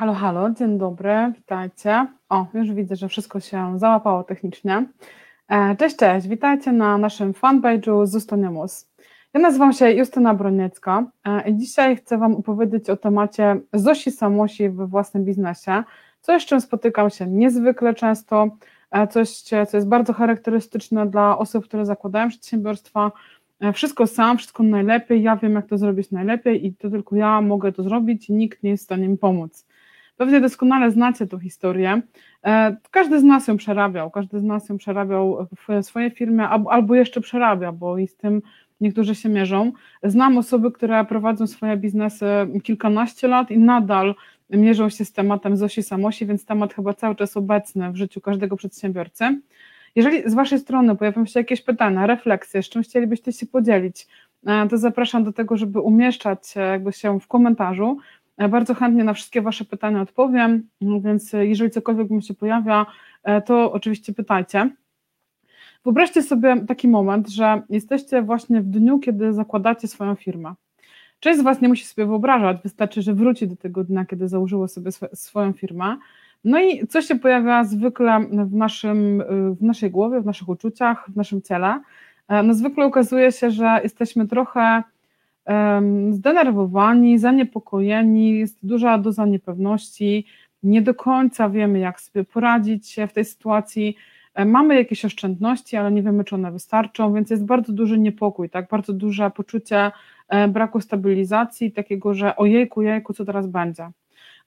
Halo, halo, dzień dobry, witajcie. O, już widzę, że wszystko się załapało technicznie. E, cześć, cześć, witajcie na naszym fanpage'u Zustoniamus. Ja nazywam się Justyna Broniecka e, i dzisiaj chcę Wam opowiedzieć o temacie Zosi Samosi we własnym biznesie, coś, z czym spotykam się niezwykle często, e, coś, co jest bardzo charakterystyczne dla osób, które zakładają przedsiębiorstwa, wszystko sam, wszystko najlepiej, ja wiem jak to zrobić najlepiej i to tylko ja mogę to zrobić i nikt nie jest w stanie mi pomóc. Pewnie doskonale znacie tę historię. E, każdy z nas ją przerabiał, każdy z nas ją przerabiał w swojej firmie albo jeszcze przerabia, bo i z tym niektórzy się mierzą. Znam osoby, które prowadzą swoje biznesy kilkanaście lat i nadal mierzą się z tematem Zosi Samosi, więc temat chyba cały czas obecny w życiu każdego przedsiębiorcy. Jeżeli z Waszej strony pojawią się jakieś pytania, refleksje, z czym chcielibyście się podzielić, e, to zapraszam do tego, żeby umieszczać jakby się w komentarzu. E, bardzo chętnie na wszystkie Wasze pytania odpowiem, więc e, jeżeli cokolwiek mi się pojawia, e, to oczywiście pytajcie. Wyobraźcie sobie taki moment, że jesteście właśnie w dniu, kiedy zakładacie swoją firmę. Część z Was nie musi sobie wyobrażać, wystarczy, że wróci do tego dnia, kiedy założyło sobie swoją firmę. No i co się pojawia zwykle w, naszym, w naszej głowie, w naszych uczuciach, w naszym ciele? No zwykle okazuje się, że jesteśmy trochę zdenerwowani, zaniepokojeni, jest duża doza niepewności, nie do końca wiemy, jak sobie poradzić w tej sytuacji. E, mamy jakieś oszczędności, ale nie wiemy, czy one wystarczą, więc jest bardzo duży niepokój, tak, bardzo duże poczucie e, braku stabilizacji, takiego, że ojejku, jejku, co teraz będzie.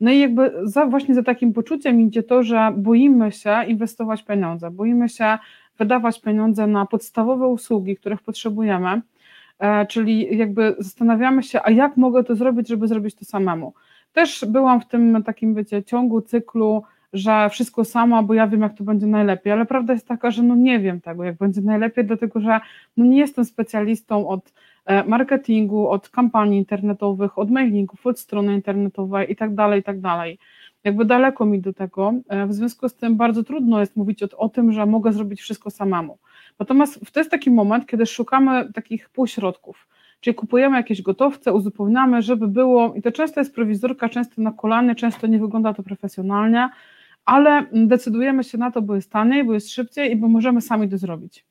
No i jakby za, właśnie za takim poczuciem idzie to, że boimy się inwestować pieniądze, boimy się wydawać pieniądze na podstawowe usługi, których potrzebujemy, czyli jakby zastanawiamy się, a jak mogę to zrobić, żeby zrobić to samemu. Też byłam w tym takim, wiecie, ciągu, cyklu, że wszystko sama, bo ja wiem, jak to będzie najlepiej, ale prawda jest taka, że no nie wiem tego, jak będzie najlepiej, dlatego że no nie jestem specjalistą od e, marketingu, od kampanii internetowych, od mailingów, od strony internetowej i tak Jakby daleko mi do tego, e, w związku z tym bardzo trudno jest mówić o, o tym, że mogę zrobić wszystko samemu. Natomiast to jest taki moment, kiedy szukamy takich półśrodków, czyli kupujemy jakieś gotowce, uzupełniamy, żeby było, i to często jest prowizorka, często na kolanie, często nie wygląda to profesjonalnie, ale decydujemy się na to, bo jest taniej, bo jest szybciej i bo możemy sami to zrobić.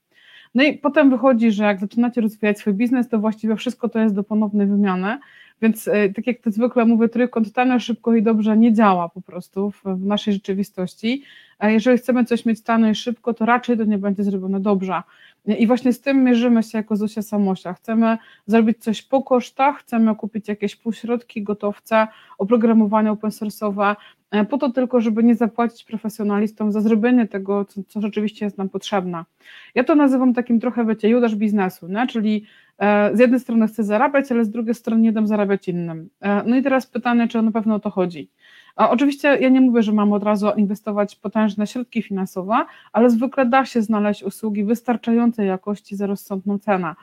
No i potem wychodzi, że jak zaczynacie rozwijać swój biznes, to właściwie wszystko to jest do ponownej wymiany, więc e, tak jak to zwykle mówię, trójkąt tanio, szybko i dobrze nie działa po prostu w, w naszej rzeczywistości. A jeżeli chcemy coś mieć tanio i szybko, to raczej to nie będzie zrobione dobrze. I właśnie z tym mierzymy się jako Zosia Samosia. Chcemy zrobić coś po kosztach, chcemy kupić jakieś półśrodki, gotowce, oprogramowanie open source'owe, e, po to tylko, żeby nie zapłacić profesjonalistom za zrobienie tego, co, co rzeczywiście jest nam potrzebne. Ja to nazywam takim trochę, wiecie, judasz biznesu, nie? czyli e, z jednej strony chcę zarabiać, ale z drugiej strony nie dam zarabiać innym. E, no i teraz pytanie, czy na pewno o to chodzi. Oczywiście ja nie mówię, że mam od razu inwestować potężne środki finansowe, ale zwykle da się znaleźć usługi wystarczającej jakości za rozsądną cenę.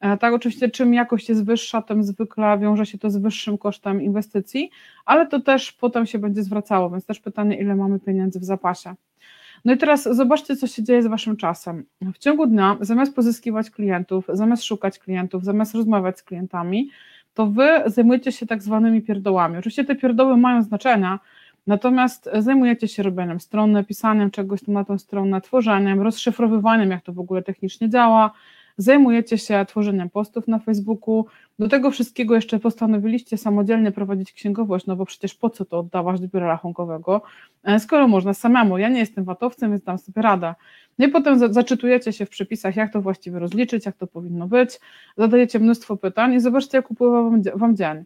E, tak, oczywiście, czym jakość jest wyższa, tym zwykle wiąże się to z wyższym kosztem inwestycji, ale to też potem się będzie zwracało, więc też pytanie, ile mamy pieniędzy w zapasie. No i teraz zobaczcie, co się dzieje z Waszym czasem. W ciągu dnia, zamiast pozyskiwać klientów, zamiast szukać klientów, zamiast rozmawiać z klientami, to wy zajmujecie się tak zwanymi pierdołami. Oczywiście te pierdoły mają znaczenia, natomiast zajmujecie się robieniem strony, pisaniem czegoś na tą stronę, tworzeniem, rozszyfrowywaniem, jak to w ogóle technicznie działa, zajmujecie się tworzeniem postów na Facebooku, do tego wszystkiego jeszcze postanowiliście samodzielnie prowadzić księgowość, no bo przecież po co to oddawać do biura rachunkowego, e, skoro można samemu, ja nie jestem watowcem, więc dam sobie radę. No i potem zaczytujecie się w przepisach, jak to właściwie rozliczyć, jak to powinno być, zadajecie mnóstwo pytań i zobaczcie, jak upływa wam dzień.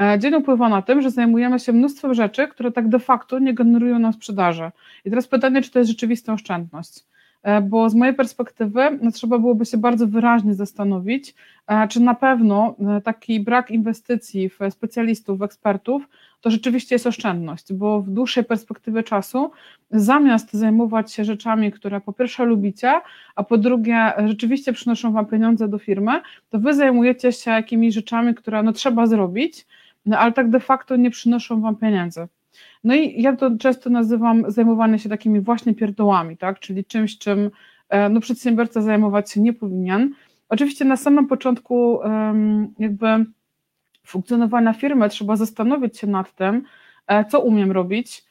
E, dzień upływa na tym, że zajmujemy się mnóstwem rzeczy, które tak de facto nie generują nam sprzedaży. I teraz pytanie, czy to jest rzeczywista oszczędność. E, bo z mojej perspektywy no, trzeba byłoby się bardzo wyraźnie zastanowić, e, czy na pewno e, taki brak inwestycji w specjalistów, w ekspertów, to rzeczywiście jest oszczędność, bo w dłuższej perspektywie czasu, zamiast zajmować się rzeczami, które po pierwsze lubicie, a po drugie rzeczywiście przynoszą Wam pieniądze do firmy, to Wy zajmujecie się jakimiś rzeczami, które no, trzeba zrobić, no, ale tak de facto nie przynoszą Wam pieniędzy. No i ja to często nazywam zajmowanie się takimi właśnie pierdołami, tak? czyli czymś, czym e, no, przedsiębiorca zajmować się nie powinien. Oczywiście na samym początku jakby funkcjonowania firmy trzeba zastanowić się nad tym, co umiem robić,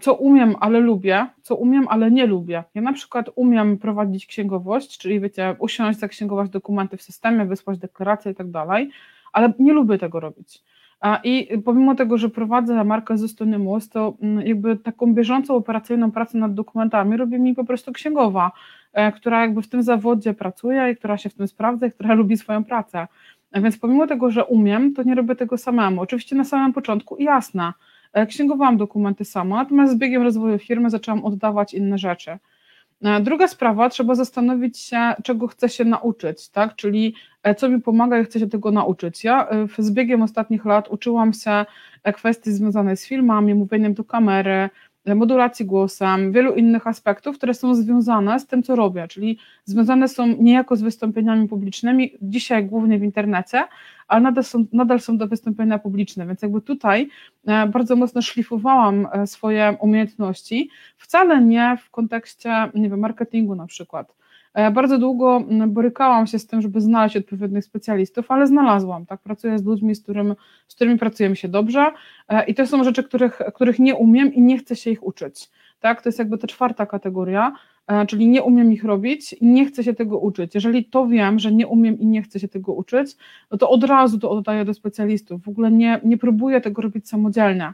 co umiem, ale lubię, co umiem, ale nie lubię. Ja na przykład umiem prowadzić księgowość, czyli wiecie, usiąść, zaksięgować dokumenty w systemie, wysłać deklaracje i tak dalej, ale nie lubię tego robić. I pomimo tego, że prowadzę markę Zostanymus, to mm, jakby taką bieżącą operacyjną pracę nad dokumentami robi mi po prostu księgowa, e, która jakby w tym zawodzie pracuje i która się w tym sprawdza i która lubi swoją pracę. Więc pomimo tego, że umiem, to nie robię tego samemu. Oczywiście na samym początku jasne, e, księgowałam dokumenty sama, natomiast z biegiem rozwoju firmy zaczęłam oddawać inne rzeczy. E, druga sprawa, trzeba zastanowić się, czego chcę się nauczyć, tak? Czyli e, co mi pomaga i chcę się tego nauczyć. Ja e, z biegiem ostatnich lat uczyłam się kwestii związanych z filmami, mówieniem do kamery, modulacji głosem, wielu innych aspektów, które są związane z tym, co robię, czyli związane są niejako z wystąpieniami publicznymi, dzisiaj głównie w internecie, ale nadal są, nadal są do wystąpienia publiczne, więc jakby tutaj e, bardzo mocno szlifowałam e, swoje umiejętności, wcale nie w kontekście, nie wiem, marketingu na przykład, E, bardzo długo borykałam się z tym, żeby znaleźć odpowiednich specjalistów, ale znalazłam, tak, pracuję z ludźmi, z, którym, z którymi pracujemy się dobrze i to są rzeczy, których, których nie umiem i nie chcę się ich uczyć, tak, to jest jakby ta czwarta kategoria, czyli nie umiem ich robić i nie chcę się tego uczyć. Jeżeli to wiem, że nie umiem i nie chcę się tego uczyć, no to od razu to oddaję do specjalistów. W ogóle nie, nie próbuję tego robić samodzielnie.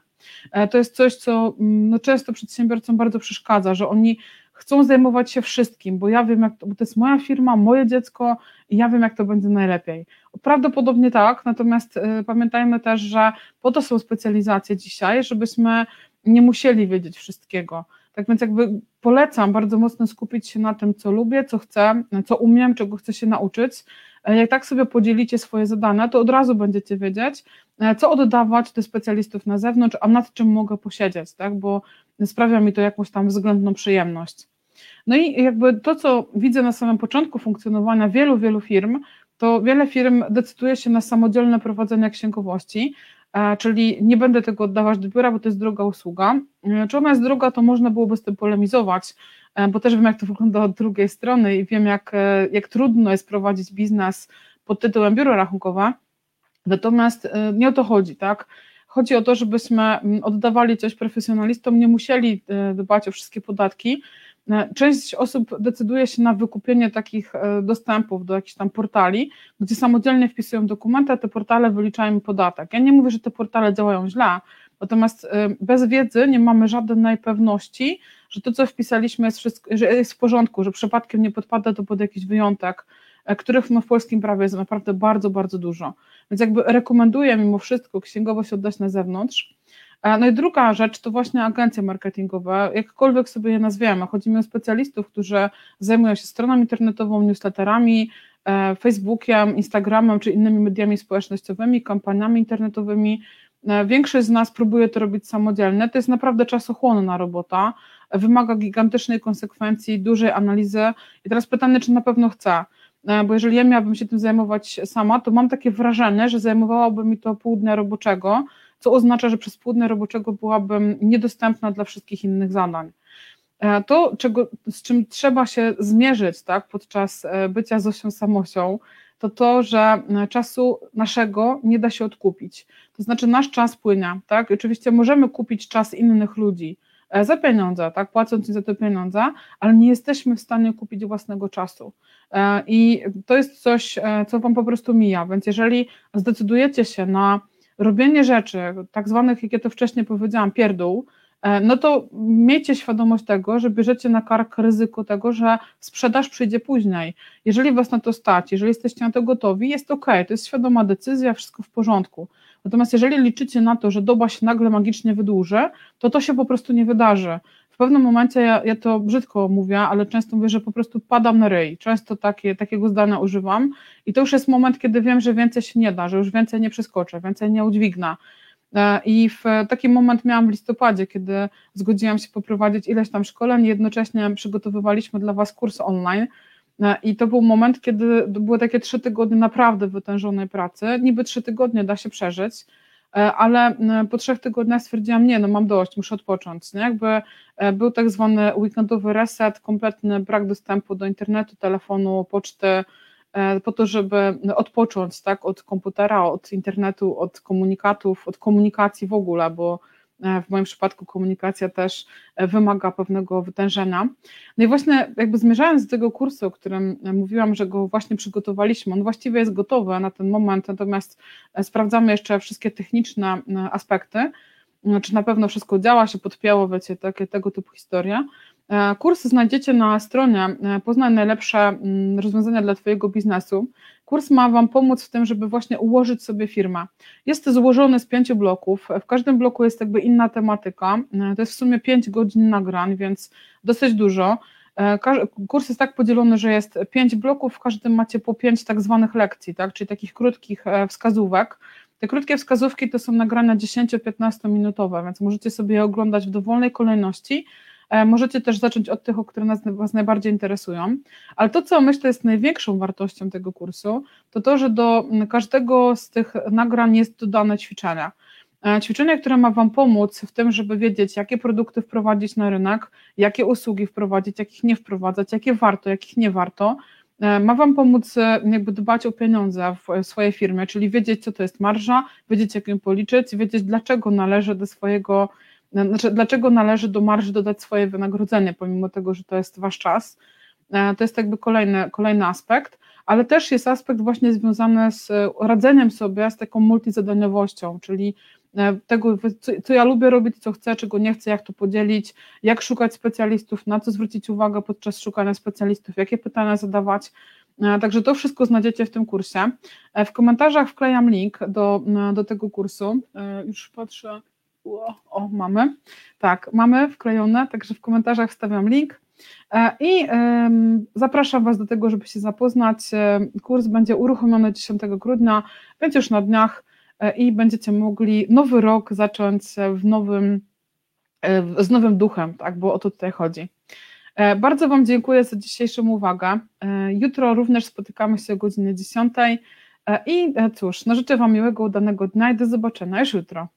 To jest coś, co no, często przedsiębiorcom bardzo przeszkadza, że oni chcą zajmować się wszystkim, bo ja wiem, jak to, bo to jest moja firma, moje dziecko i ja wiem, jak to będzie najlepiej. Prawdopodobnie tak, natomiast y, pamiętajmy też, że po to są specjalizacje dzisiaj, żebyśmy nie musieli wiedzieć wszystkiego. Tak więc jakby polecam bardzo mocno skupić się na tym, co lubię, co chcę, co umiem, czego chcę się nauczyć. E, jak tak sobie podzielicie swoje zadania, to od razu będziecie wiedzieć, e, co oddawać do specjalistów na zewnątrz, a nad czym mogę posiedzieć, tak? bo sprawia mi to jakąś tam względną przyjemność. No i jakby to, co widzę na samym początku funkcjonowania wielu, wielu firm, to wiele firm decyduje się na samodzielne prowadzenie księgowości, czyli nie będę tego oddawać do biura, bo to jest droga usługa. E, czy ona jest droga, to można byłoby z tym polemizować, e, bo też wiem, jak to wygląda od drugiej strony i wiem, jak, jak trudno jest prowadzić biznes pod tytułem biuro rachunkowe. Natomiast nie o to chodzi, tak? Chodzi o to, żebyśmy mm, oddawali coś profesjonalistom, nie musieli dbać o wszystkie podatki, E, część osób decyduje się na wykupienie takich e, dostępów do jakichś tam portali, gdzie samodzielnie wpisują dokumenty, a te portale wyliczają podatek. Ja nie mówię, że te portale działają źle, natomiast e, bez wiedzy nie mamy żadnej pewności, że to, co wpisaliśmy, jest, wszystko, że jest w porządku, że przypadkiem nie podpada to pod jakiś wyjątek, których no w polskim prawie jest naprawdę bardzo, bardzo dużo. Więc jakby rekomenduję mimo wszystko księgowość oddać na zewnątrz, no i druga rzecz to właśnie agencje marketingowe, jakkolwiek sobie je nazwiemy. Chodzi mi o specjalistów, którzy zajmują się stroną internetową, newsletterami, e, Facebookiem, Instagramem czy innymi mediami społecznościowymi, kampaniami internetowymi. E, większość z nas próbuje to robić samodzielnie. To jest naprawdę czasochłonna robota, wymaga gigantycznej konsekwencji, dużej analizy. I teraz pytanie, czy na pewno chcę. E, bo jeżeli ja miałabym się tym zajmować sama, to mam takie wrażenie, że zajmowałoby mi to pół dnia roboczego, co oznacza, że przez pół dnia roboczego byłabym niedostępna dla wszystkich innych zadań. E, to, czego, z czym trzeba się zmierzyć tak, podczas e, bycia Zosią Samosią, to to, że czasu naszego nie da się odkupić. To znaczy nasz czas płynie, tak? oczywiście możemy kupić czas innych ludzi za pieniądze, tak? Płacąc im za te pieniądze, ale nie jesteśmy w stanie kupić własnego czasu. I to jest coś, co Wam po prostu mija. Więc jeżeli zdecydujecie się na robienie rzeczy, tak zwanych, jak ja to wcześniej powiedziałam, pierdół, e, no to miejcie świadomość tego, że bierzecie na kark ryzyko tego, że sprzedaż przyjdzie później. Jeżeli was na to stać, jeżeli jesteście na to gotowi, jest ok, to jest świadoma decyzja, wszystko w porządku. Natomiast jeżeli liczycie na to, że doba się nagle magicznie wydłuży, to to się po prostu nie wydarzy w pewnym momencie, ja, ja to brzydko mówię, ale często mówię, że po prostu padam na ryj. Często takie, takiego zdania używam i to już jest moment, kiedy wiem, że więcej się nie da, że już więcej nie przeskoczę, więcej nie udźwignę. E, I w taki moment miałam w listopadzie, kiedy zgodziłam się poprowadzić ileś tam szkoleń, jednocześnie przygotowywaliśmy dla Was kurs online. E, I to był moment, kiedy były takie trzy tygodnie naprawdę wytężonej pracy. Niby trzy tygodnie da się przeżyć, E, ale po trzech tygodniach stwierdziłam, nie, no mam dość, muszę odpocząć. Nie? Jakby e, był tak zwany weekendowy reset, kompletny brak dostępu do internetu, telefonu, poczty, e, po to, żeby odpocząć tak, od komputera, od internetu, od komunikatów, od komunikacji w ogóle, bo w moim przypadku komunikacja też wymaga pewnego wytężenia. No i właśnie jakby zmierzając do tego kursu, o którym mówiłam, że go właśnie przygotowaliśmy, on właściwie jest gotowy na ten moment, natomiast sprawdzamy jeszcze wszystkie techniczne aspekty, czy na pewno wszystko działa, się podpięło, wiecie, takie, tego typu historie. E, kurs znajdziecie na stronie e, Poznaj najlepsze mm, rozwiązania dla Twojego biznesu. Kurs ma Wam pomóc w tym, żeby właśnie ułożyć sobie firmę. Jest złożony z pięciu bloków. W każdym bloku jest jakby inna tematyka. E, to jest w sumie pięć godzin nagrań, więc dosyć dużo. Kurs jest tak podzielony, że jest pięć bloków, w każdym macie po pięć tak zwanych lekcji, tak? czyli takich krótkich wskazówek. Te krótkie wskazówki to są nagrania 10-15 minutowe, więc możecie sobie je oglądać w dowolnej kolejności możecie też zacząć od tych, o które nas, Was najbardziej interesują. Ale to, co myślę jest największą wartością tego kursu, to to, że do każdego z tych nagrań jest dodane ćwiczenia. E, ćwiczenie, które ma Wam pomóc w tym, żeby wiedzieć, jakie produkty wprowadzić na rynek, jakie usługi wprowadzić, jakich nie wprowadzać, jakie warto, jakich nie warto, e, ma Wam pomóc jakby dbać o pieniądze w swojej firmie, czyli wiedzieć, co to jest marża, wiedzieć, jak ją policzyć, wiedzieć, dlaczego należy do swojego znaczy, dlaczego należy do marży dodać swoje wynagrodzenie, pomimo tego, że to jest wasz czas. E, to jest jakby kolejny, kolejny aspekt, ale też jest aspekt właśnie związany z radzeniem sobie z taką multizadaniowością, czyli e, tego, co, co, ja lubię robić, co chcę, czego nie chcę, jak to podzielić, jak szukać specjalistów, na co zwrócić uwagę podczas szukania specjalistów, jakie pytania zadawać. E, także to wszystko znajdziecie w tym kursie. W komentarzach wklejam link do, do tego kursu. Już patrzę, o, mamy. Tak, mamy wklejone, także w komentarzach wstawiam link. E, I zapraszam Was do tego, żeby się zapoznać. E, kurs będzie uruchomiony 10 grudnia, więc już na dniach e, i będziecie mogli nowy rok zacząć w nowym, z nowym duchem, tak, bo o to tutaj chodzi. Bardzo Wam dziękuję za dzisiejszą uwagę. Jutro również spotykamy się o godzinie 10. I cóż, no życzę Wam miłego, udanego dnia i do zobaczenia już jutro.